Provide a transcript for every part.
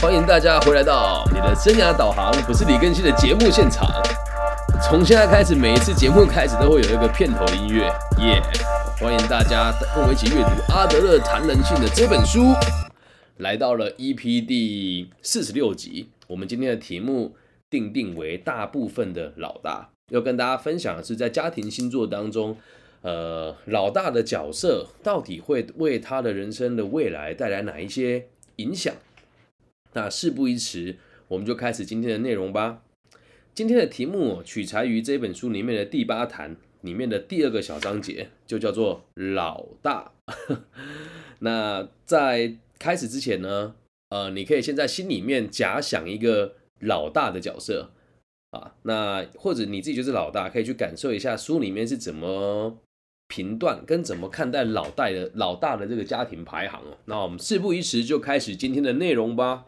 欢迎大家回来到你的生涯导航，我是李根新的节目现场。从现在开始，每一次节目开始都会有一个片头音乐，耶！欢迎大家跟我一起阅读阿德勒谈人性的这本书。来到了 EP 第四十六集，我们今天的题目定定为大部分的老大，要跟大家分享的是在家庭星座当中。呃，老大的角色到底会为他的人生的未来带来哪一些影响？那事不宜迟，我们就开始今天的内容吧。今天的题目取材于这本书里面的第八谈里面的第二个小章节，就叫做老大。那在开始之前呢，呃，你可以先在心里面假想一个老大的角色啊，那或者你自己就是老大，可以去感受一下书里面是怎么。评断跟怎么看待老大的老大的这个家庭排行哦，那我们事不宜迟，就开始今天的内容吧。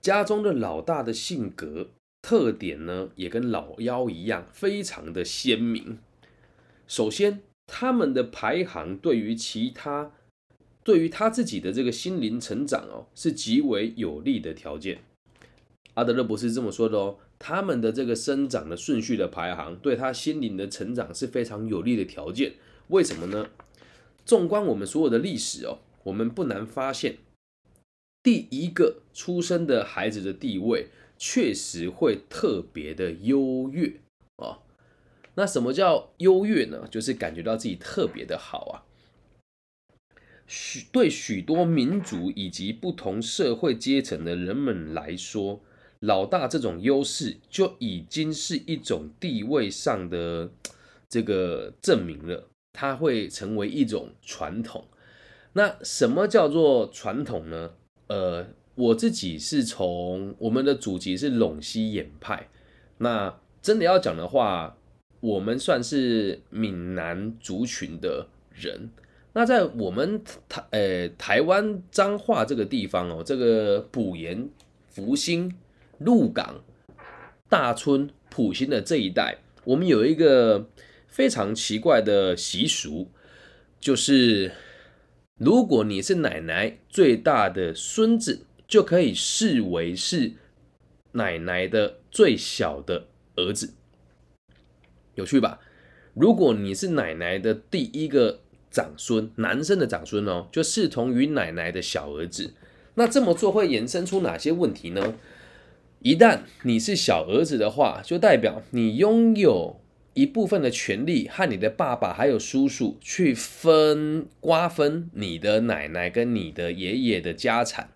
家中的老大的性格特点呢，也跟老幺一样，非常的鲜明。首先，他们的排行对于其他，对于他自己的这个心灵成长哦，是极为有利的条件。阿德勒博士这么说的哦。他们的这个生长的顺序的排行，对他心灵的成长是非常有利的条件。为什么呢？纵观我们所有的历史哦，我们不难发现，第一个出生的孩子的地位确实会特别的优越啊。那什么叫优越呢？就是感觉到自己特别的好啊。许对许多民族以及不同社会阶层的人们来说。老大这种优势就已经是一种地位上的这个证明了，它会成为一种传统。那什么叫做传统呢？呃，我自己是从我们的祖籍是陇西衍派，那真的要讲的话，我们算是闽南族群的人。那在我们台呃台湾彰化这个地方哦，这个埔盐福兴。鹿港、大村、普兴的这一带，我们有一个非常奇怪的习俗，就是如果你是奶奶最大的孙子，就可以视为是奶奶的最小的儿子，有趣吧？如果你是奶奶的第一个长孙，男生的长孙哦，就视同于奶奶的小儿子。那这么做会衍生出哪些问题呢？一旦你是小儿子的话，就代表你拥有一部分的权利和你的爸爸还有叔叔去分瓜分你的奶奶跟你的爷爷的家产。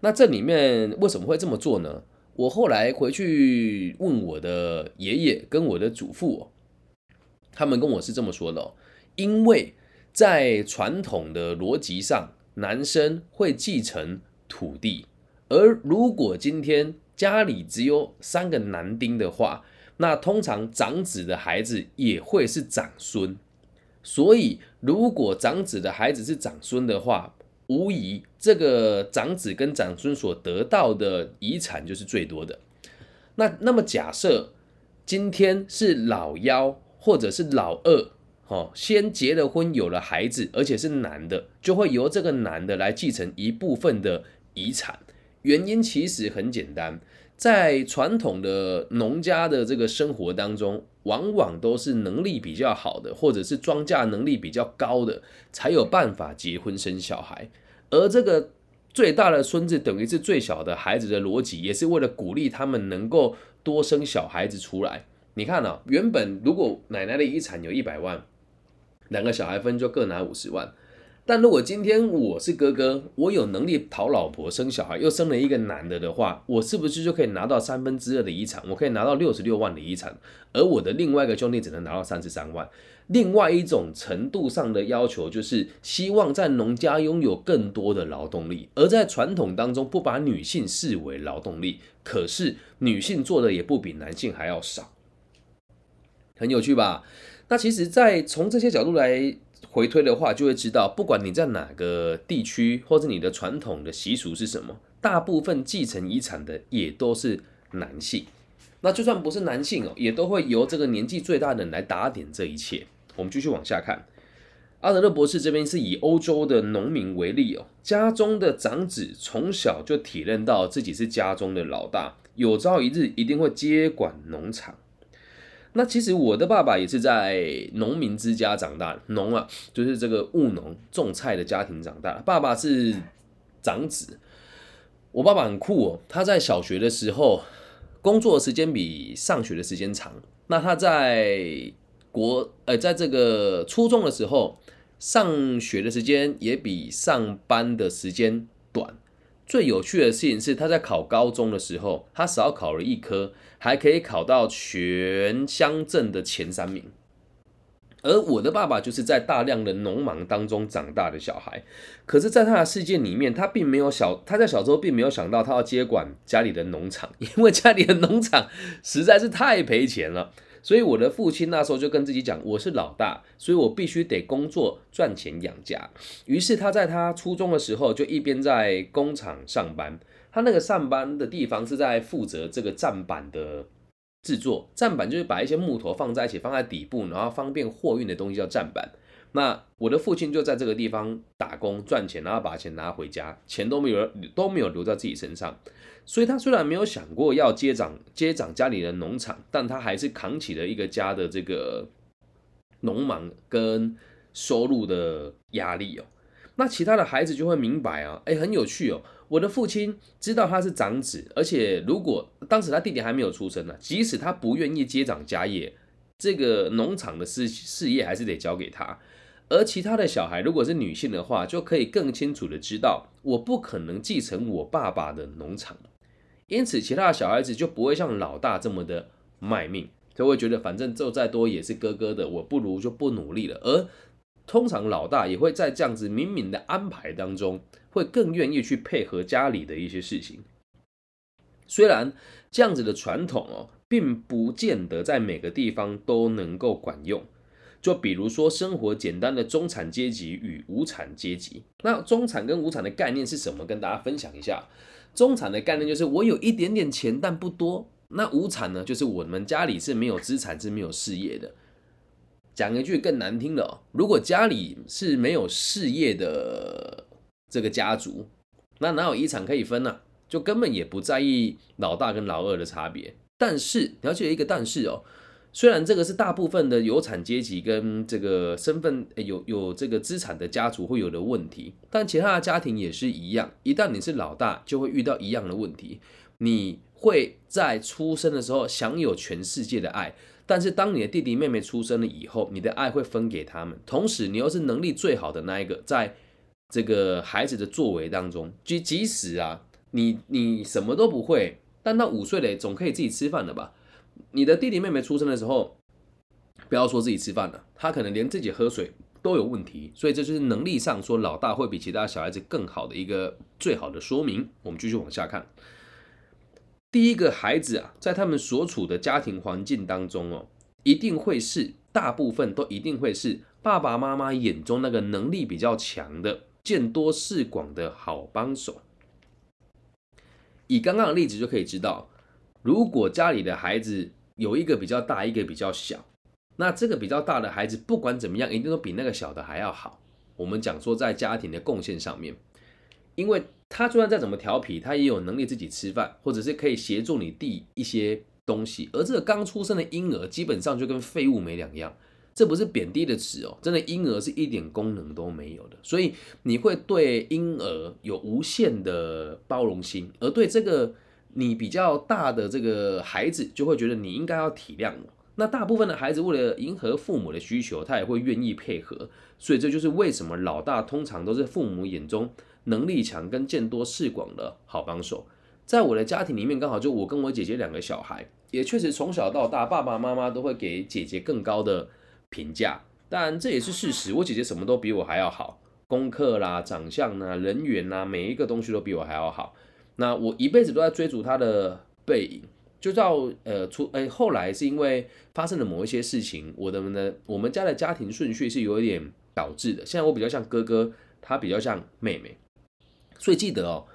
那这里面为什么会这么做呢？我后来回去问我的爷爷跟我的祖父，他们跟我是这么说的：，因为在传统的逻辑上，男生会继承土地，而如果今天家里只有三个男丁的话，那通常长子的孩子也会是长孙。所以，如果长子的孩子是长孙的话，无疑这个长子跟长孙所得到的遗产就是最多的。那那么假设今天是老幺或者是老二，哦，先结了婚有了孩子，而且是男的，就会由这个男的来继承一部分的遗产。原因其实很简单。在传统的农家的这个生活当中，往往都是能力比较好的，或者是庄稼能力比较高的，才有办法结婚生小孩。而这个最大的孙子等于是最小的孩子的逻辑，也是为了鼓励他们能够多生小孩子出来。你看啊，原本如果奶奶的遗产有一百万，两个小孩分就各拿五十万。但如果今天我是哥哥，我有能力讨老婆、生小孩，又生了一个男的的话，我是不是就可以拿到三分之二的遗产？我可以拿到六十六万的遗产，而我的另外一个兄弟只能拿到三十三万。另外一种程度上的要求，就是希望在农家拥有更多的劳动力，而在传统当中不把女性视为劳动力，可是女性做的也不比男性还要少，很有趣吧？那其实，在从这些角度来。回推的话，就会知道，不管你在哪个地区，或者你的传统的习俗是什么，大部分继承遗产的也都是男性。那就算不是男性哦，也都会由这个年纪最大的人来打点这一切。我们继续往下看，阿德勒博士这边是以欧洲的农民为例哦，家中的长子从小就体认到自己是家中的老大，有朝一日一定会接管农场。那其实我的爸爸也是在农民之家长大，农啊就是这个务农种菜的家庭长大。爸爸是长子，我爸爸很酷哦，他在小学的时候工作时间比上学的时间长。那他在国呃，在这个初中的时候。上学的时间也比上班的时间短。最有趣的事情是，他在考高中的时候，他少考了一科，还可以考到全乡镇的前三名。而我的爸爸就是在大量的农忙当中长大的小孩，可是，在他的世界里面，他并没有小，他在小时候并没有想到他要接管家里的农场，因为家里的农场实在是太赔钱了。所以我的父亲那时候就跟自己讲，我是老大，所以我必须得工作赚钱养家。于是他在他初中的时候，就一边在工厂上班。他那个上班的地方是在负责这个站板的制作。站板就是把一些木头放在一起，放在底部，然后方便货运的东西叫站板。那我的父亲就在这个地方打工赚钱，然后把钱拿回家，钱都没有都没有留在自己身上。所以他虽然没有想过要接掌接掌家里的农场，但他还是扛起了一个家的这个农忙跟收入的压力哦。那其他的孩子就会明白啊，哎，很有趣哦。我的父亲知道他是长子，而且如果当时他弟弟还没有出生呢，即使他不愿意接掌家业，这个农场的事事业还是得交给他。而其他的小孩如果是女性的话，就可以更清楚的知道，我不可能继承我爸爸的农场。因此，其他的小孩子就不会像老大这么的卖命，就会觉得反正做再多也是哥哥的，我不如就不努力了。而通常老大也会在这样子明明的安排当中，会更愿意去配合家里的一些事情。虽然这样子的传统哦，并不见得在每个地方都能够管用。就比如说，生活简单的中产阶级与无产阶级，那中产跟无产的概念是什么？跟大家分享一下。中产的概念就是我有一点点钱，但不多。那无产呢，就是我们家里是没有资产，是没有事业的。讲一句更难听的哦，如果家里是没有事业的这个家族，那哪有遗产可以分呢？就根本也不在意老大跟老二的差别。但是你要记得一个但是哦。虽然这个是大部分的有产阶级跟这个身份有有这个资产的家族会有的问题，但其他的家庭也是一样。一旦你是老大，就会遇到一样的问题。你会在出生的时候享有全世界的爱，但是当你的弟弟妹妹出生了以后，你的爱会分给他们。同时，你又是能力最好的那一个，在这个孩子的作为当中，即即使啊，你你什么都不会，但到五岁了总可以自己吃饭了吧？你的弟弟妹妹出生的时候，不要说自己吃饭了，他可能连自己喝水都有问题，所以这就是能力上说老大会比其他小孩子更好的一个最好的说明。我们继续往下看，第一个孩子啊，在他们所处的家庭环境当中哦，一定会是大部分都一定会是爸爸妈妈眼中那个能力比较强的、见多识广的好帮手。以刚刚的例子就可以知道。如果家里的孩子有一个比较大，一个比较小，那这个比较大的孩子不管怎么样，一定都比那个小的还要好。我们讲说在家庭的贡献上面，因为他就算再怎么调皮，他也有能力自己吃饭，或者是可以协助你递一些东西。而这个刚出生的婴儿基本上就跟废物没两样，这不是贬低的词哦，真的婴儿是一点功能都没有的。所以你会对婴儿有无限的包容心，而对这个。你比较大的这个孩子就会觉得你应该要体谅我。那大部分的孩子为了迎合父母的需求，他也会愿意配合。所以这就是为什么老大通常都是父母眼中能力强跟见多识广的好帮手。在我的家庭里面，刚好就我跟我姐姐两个小孩，也确实从小到大，爸爸妈妈都会给姐姐更高的评价。但这也是事实，我姐姐什么都比我还要好，功课啦、长相啦、人缘啦，每一个东西都比我还要好。那我一辈子都在追逐他的背影，就到呃出哎后来是因为发生了某一些事情，我的呢我们家的家庭顺序是有一点导致的。现在我比较像哥哥，他比较像妹妹，所以记得哦，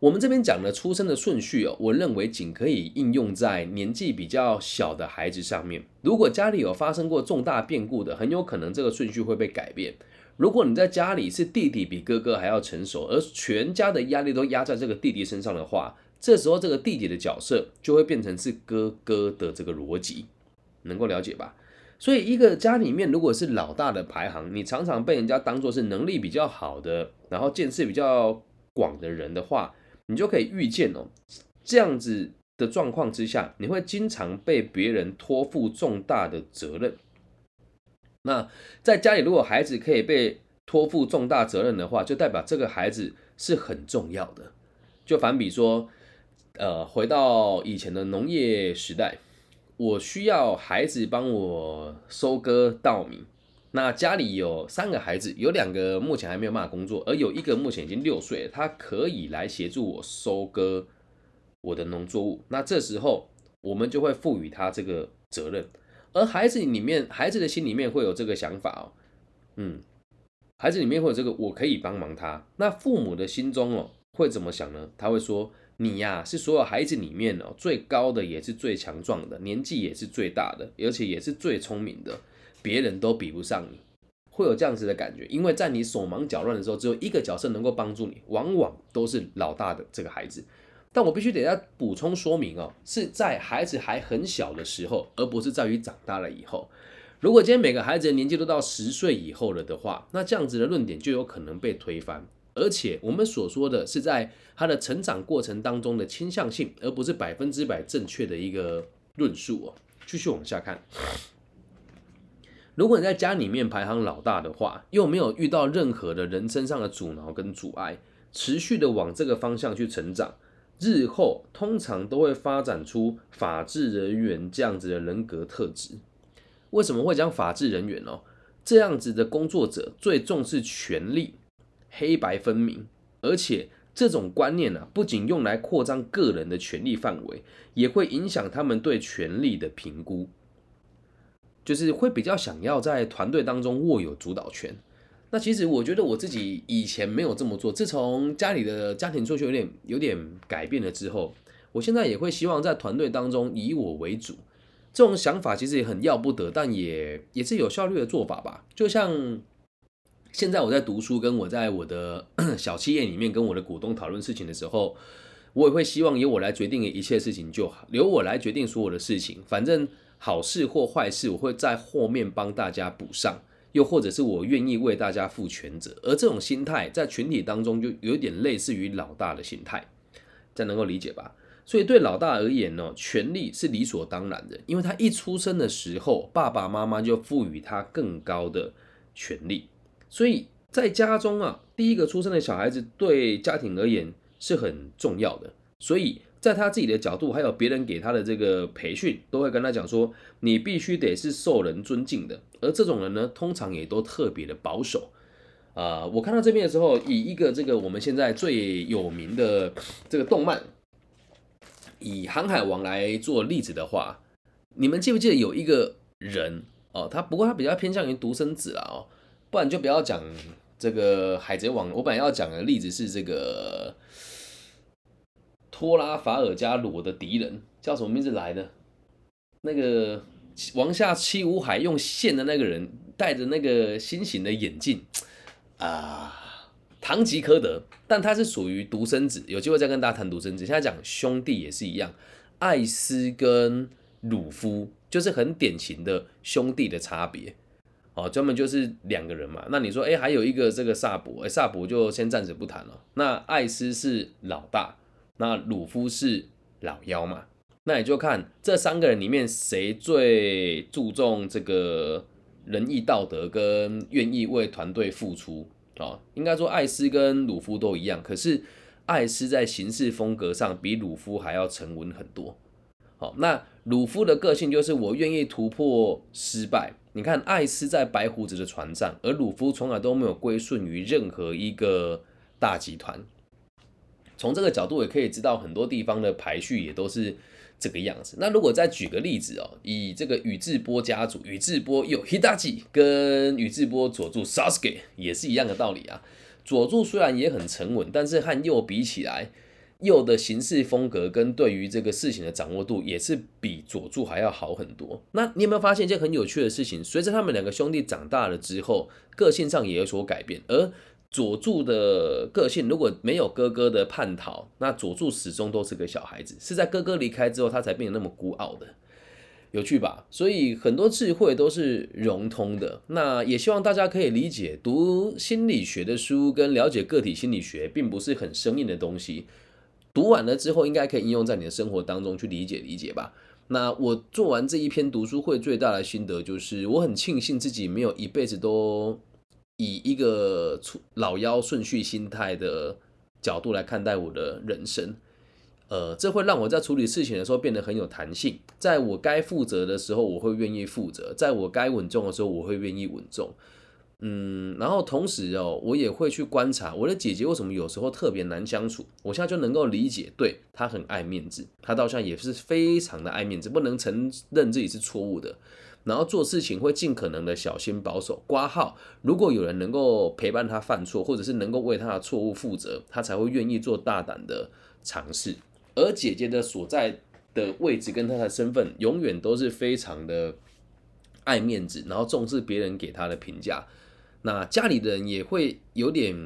我们这边讲的出生的顺序哦，我认为仅可以应用在年纪比较小的孩子上面。如果家里有发生过重大变故的，很有可能这个顺序会被改变。如果你在家里是弟弟比哥哥还要成熟，而全家的压力都压在这个弟弟身上的话，这时候这个弟弟的角色就会变成是哥哥的这个逻辑，能够了解吧？所以一个家里面如果是老大的排行，你常常被人家当做是能力比较好的，然后见识比较广的人的话，你就可以预见哦，这样子的状况之下，你会经常被别人托付重大的责任。那在家里，如果孩子可以被托付重大责任的话，就代表这个孩子是很重要的。就反比说，呃，回到以前的农业时代，我需要孩子帮我收割稻米。那家里有三个孩子，有两个目前还没有办法工作，而有一个目前已经六岁，他可以来协助我收割我的农作物。那这时候，我们就会赋予他这个责任。而孩子里面，孩子的心里面会有这个想法哦，嗯，孩子里面会有这个，我可以帮忙他。那父母的心中哦，会怎么想呢？他会说，你呀是所有孩子里面哦最高的，也是最强壮的，年纪也是最大的，而且也是最聪明的，别人都比不上你，会有这样子的感觉。因为在你手忙脚乱的时候，只有一个角色能够帮助你，往往都是老大的这个孩子。但我必须得要补充说明哦，是在孩子还很小的时候，而不是在于长大了以后。如果今天每个孩子的年纪都到十岁以后了的话，那这样子的论点就有可能被推翻。而且我们所说的是在他的成长过程当中的倾向性，而不是百分之百正确的一个论述哦。继续往下看，如果你在家里面排行老大的话，又没有遇到任何的人生上的阻挠跟阻碍，持续的往这个方向去成长。日后通常都会发展出法治人员这样子的人格特质。为什么会讲法治人员呢？这样子的工作者最重视权力，黑白分明，而且这种观念呢，不仅用来扩张个人的权力范围，也会影响他们对权力的评估，就是会比较想要在团队当中握有主导权。那其实我觉得我自己以前没有这么做，自从家里的家庭作息有点有点改变了之后，我现在也会希望在团队当中以我为主。这种想法其实也很要不得，但也也是有效率的做法吧。就像现在我在读书，跟我在我的 小企业里面跟我的股东讨论事情的时候，我也会希望由我来决定一切事情就好，由我来决定所有的事情，反正好事或坏事，我会在后面帮大家补上。又或者是我愿意为大家负全责，而这种心态在群体当中就有点类似于老大的心态，这样能够理解吧？所以对老大而言呢，权力是理所当然的，因为他一出生的时候，爸爸妈妈就赋予他更高的权利，所以在家中啊，第一个出生的小孩子对家庭而言是很重要的，所以。在他自己的角度，还有别人给他的这个培训，都会跟他讲说，你必须得是受人尊敬的。而这种人呢，通常也都特别的保守。啊，我看到这边的时候，以一个这个我们现在最有名的这个动漫，以《航海王》来做例子的话，你们记不记得有一个人哦？他不过他比较偏向于独生子啊，哦，不然就不要讲这个《海贼王》。我本来要讲的例子是这个。托拉法尔加罗的敌人叫什么名字来的？那个王下七武海用线的那个人，戴着那个心形的眼镜啊，堂吉诃德。但他是属于独生子，有机会再跟大家谈独生子。现在讲兄弟也是一样，艾斯跟鲁夫就是很典型的兄弟的差别哦，专门就是两个人嘛。那你说，哎，还有一个这个萨博，哎，萨博就先暂时不谈了。那艾斯是老大。那鲁夫是老幺嘛？那也就看这三个人里面谁最注重这个仁义道德跟愿意为团队付出啊？应该说艾斯跟鲁夫都一样，可是艾斯在行事风格上比鲁夫还要沉稳很多。好，那鲁夫的个性就是我愿意突破失败。你看艾斯在白胡子的船上，而鲁夫从来都没有归顺于任何一个大集团。从这个角度也可以知道，很多地方的排序也都是这个样子。那如果再举个例子哦，以这个宇智波家族，宇智波有 Hidachi 跟宇智波佐助 Sasuke 也是一样的道理啊。佐助虽然也很沉稳，但是和鼬比起来，右的行事风格跟对于这个事情的掌握度也是比佐助还要好很多。那你有没有发现一件很有趣的事情？随着他们两个兄弟长大了之后，个性上也有所改变。而佐助的个性如果没有哥哥的叛逃，那佐助始终都是个小孩子，是在哥哥离开之后，他才变得那么孤傲的。有趣吧？所以很多智慧都是融通的。那也希望大家可以理解，读心理学的书跟了解个体心理学，并不是很生硬的东西。读完了之后，应该可以应用在你的生活当中去理解理解吧。那我做完这一篇读书会，最大的心得就是，我很庆幸自己没有一辈子都以一个老妖顺序心态的角度来看待我的人生。呃，这会让我在处理事情的时候变得很有弹性。在我该负责的时候，我会愿意负责；在我该稳重的时候，我会愿意稳重。嗯，然后同时哦，我也会去观察我的姐姐为什么有时候特别难相处。我现在就能够理解，对她很爱面子，她到现在也是非常的爱面子，不能承认自己是错误的。然后做事情会尽可能的小心保守。挂号，如果有人能够陪伴他犯错，或者是能够为他的错误负责，他才会愿意做大胆的尝试。而姐姐的所在的位置跟她的身份，永远都是非常的爱面子，然后重视别人给她的评价。那家里的人也会有点，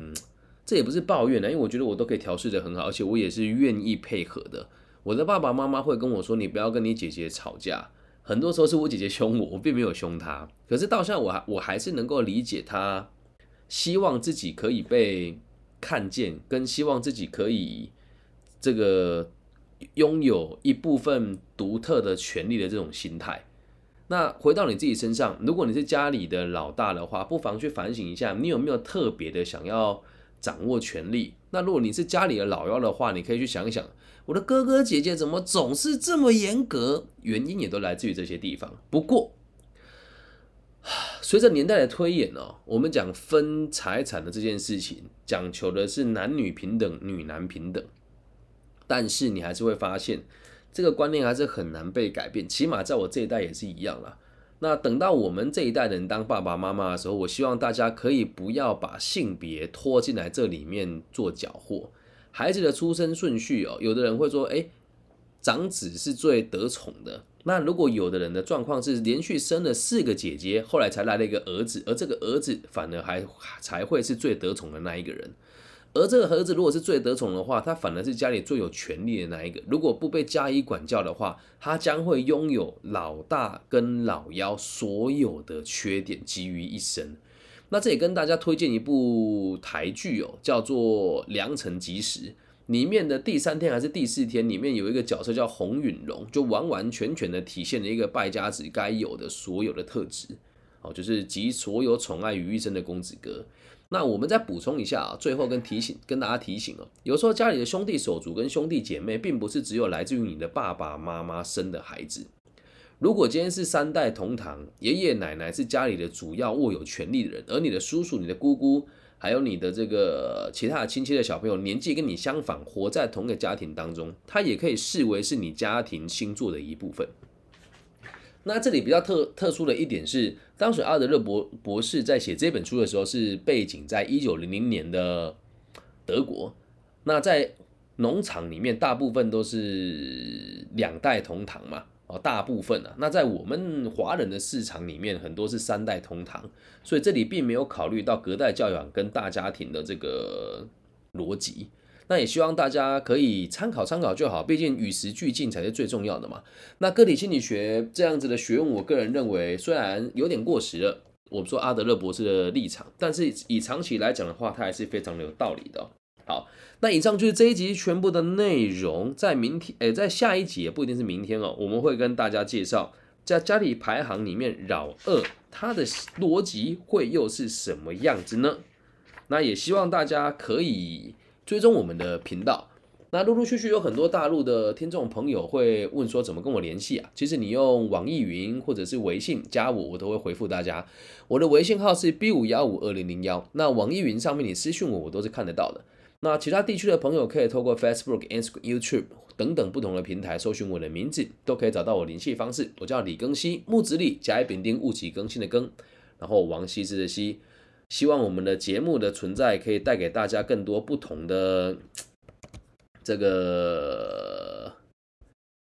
这也不是抱怨呢，因为我觉得我都可以调试的很好，而且我也是愿意配合的。我的爸爸妈妈会跟我说：“你不要跟你姐姐吵架。”很多时候是我姐姐凶我，我并没有凶她。可是到现在，我还我还是能够理解她，希望自己可以被看见，跟希望自己可以这个。拥有一部分独特的权利的这种心态，那回到你自己身上，如果你是家里的老大的话，不妨去反省一下，你有没有特别的想要掌握权力？那如果你是家里的老幺的话，你可以去想一想，我的哥哥姐姐怎么总是这么严格？原因也都来自于这些地方。不过，随着年代的推演哦，我们讲分财产的这件事情，讲求的是男女平等、女男平等。但是你还是会发现，这个观念还是很难被改变。起码在我这一代也是一样啦。那等到我们这一代人当爸爸妈妈的时候，我希望大家可以不要把性别拖进来这里面做搅和。孩子的出生顺序哦，有的人会说，哎，长子是最得宠的。那如果有的人的状况是连续生了四个姐姐，后来才来了一个儿子，而这个儿子反而还才会是最得宠的那一个人。而这个儿子如果是最得宠的话，他反而是家里最有权力的那一个。如果不被加以管教的话，他将会拥有老大跟老幺所有的缺点集于一身。那这也跟大家推荐一部台剧哦，叫做《良辰吉时》。里面的第三天还是第四天，里面有一个角色叫洪允荣，就完完全全的体现了一个败家子该有的所有的特质。哦，就是集所有宠爱于一身的公子哥。那我们再补充一下啊，最后跟提醒跟大家提醒哦，有时候家里的兄弟手足跟兄弟姐妹，并不是只有来自于你的爸爸妈妈生的孩子。如果今天是三代同堂，爷爷奶奶是家里的主要握有权力的人，而你的叔叔、你的姑姑，还有你的这个其他的亲戚的小朋友，年纪跟你相仿，活在同一个家庭当中，他也可以视为是你家庭星座的一部分。那这里比较特特殊的一点是，当时阿德勒博博士在写这本书的时候，是背景在一九零零年的德国。那在农场里面，大部分都是两代同堂嘛，哦，大部分啊。那在我们华人的市场里面，很多是三代同堂，所以这里并没有考虑到隔代教养跟大家庭的这个逻辑。那也希望大家可以参考参考就好，毕竟与时俱进才是最重要的嘛。那个体心理学这样子的学问，我个人认为虽然有点过时了，我们说阿德勒博士的立场，但是以长期来讲的话，它还是非常的有道理的。好，那以上就是这一集全部的内容，在明天，诶，在下一集也不一定是明天哦，我们会跟大家介绍在家里排行里面扰二它的逻辑会又是什么样子呢？那也希望大家可以。追踪我们的频道，那陆陆续续有很多大陆的听众朋友会问说怎么跟我联系啊？其实你用网易云或者是微信加我，我都会回复大家。我的微信号是 B 五幺五二零零幺，那网易云上面你私信我，我都是看得到的。那其他地区的朋友可以透过 Facebook、Instagram、YouTube 等等不同的平台搜寻我的名字，都可以找到我联系方式。我叫李更新，木子李，甲乙丙丁戊己更新的更，然后王羲之的羲。希望我们的节目的存在可以带给大家更多不同的这个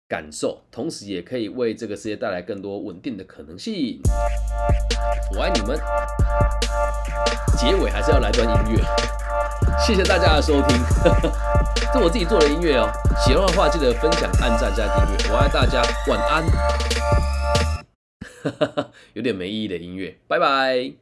感受，同时也可以为这个世界带来更多稳定的可能性。我爱你们。结尾还是要来段音乐，谢谢大家的收听，这我自己做的音乐哦。喜欢的话记得分享、按赞、加订阅。我爱大家，晚安。有点没意义的音乐，拜拜。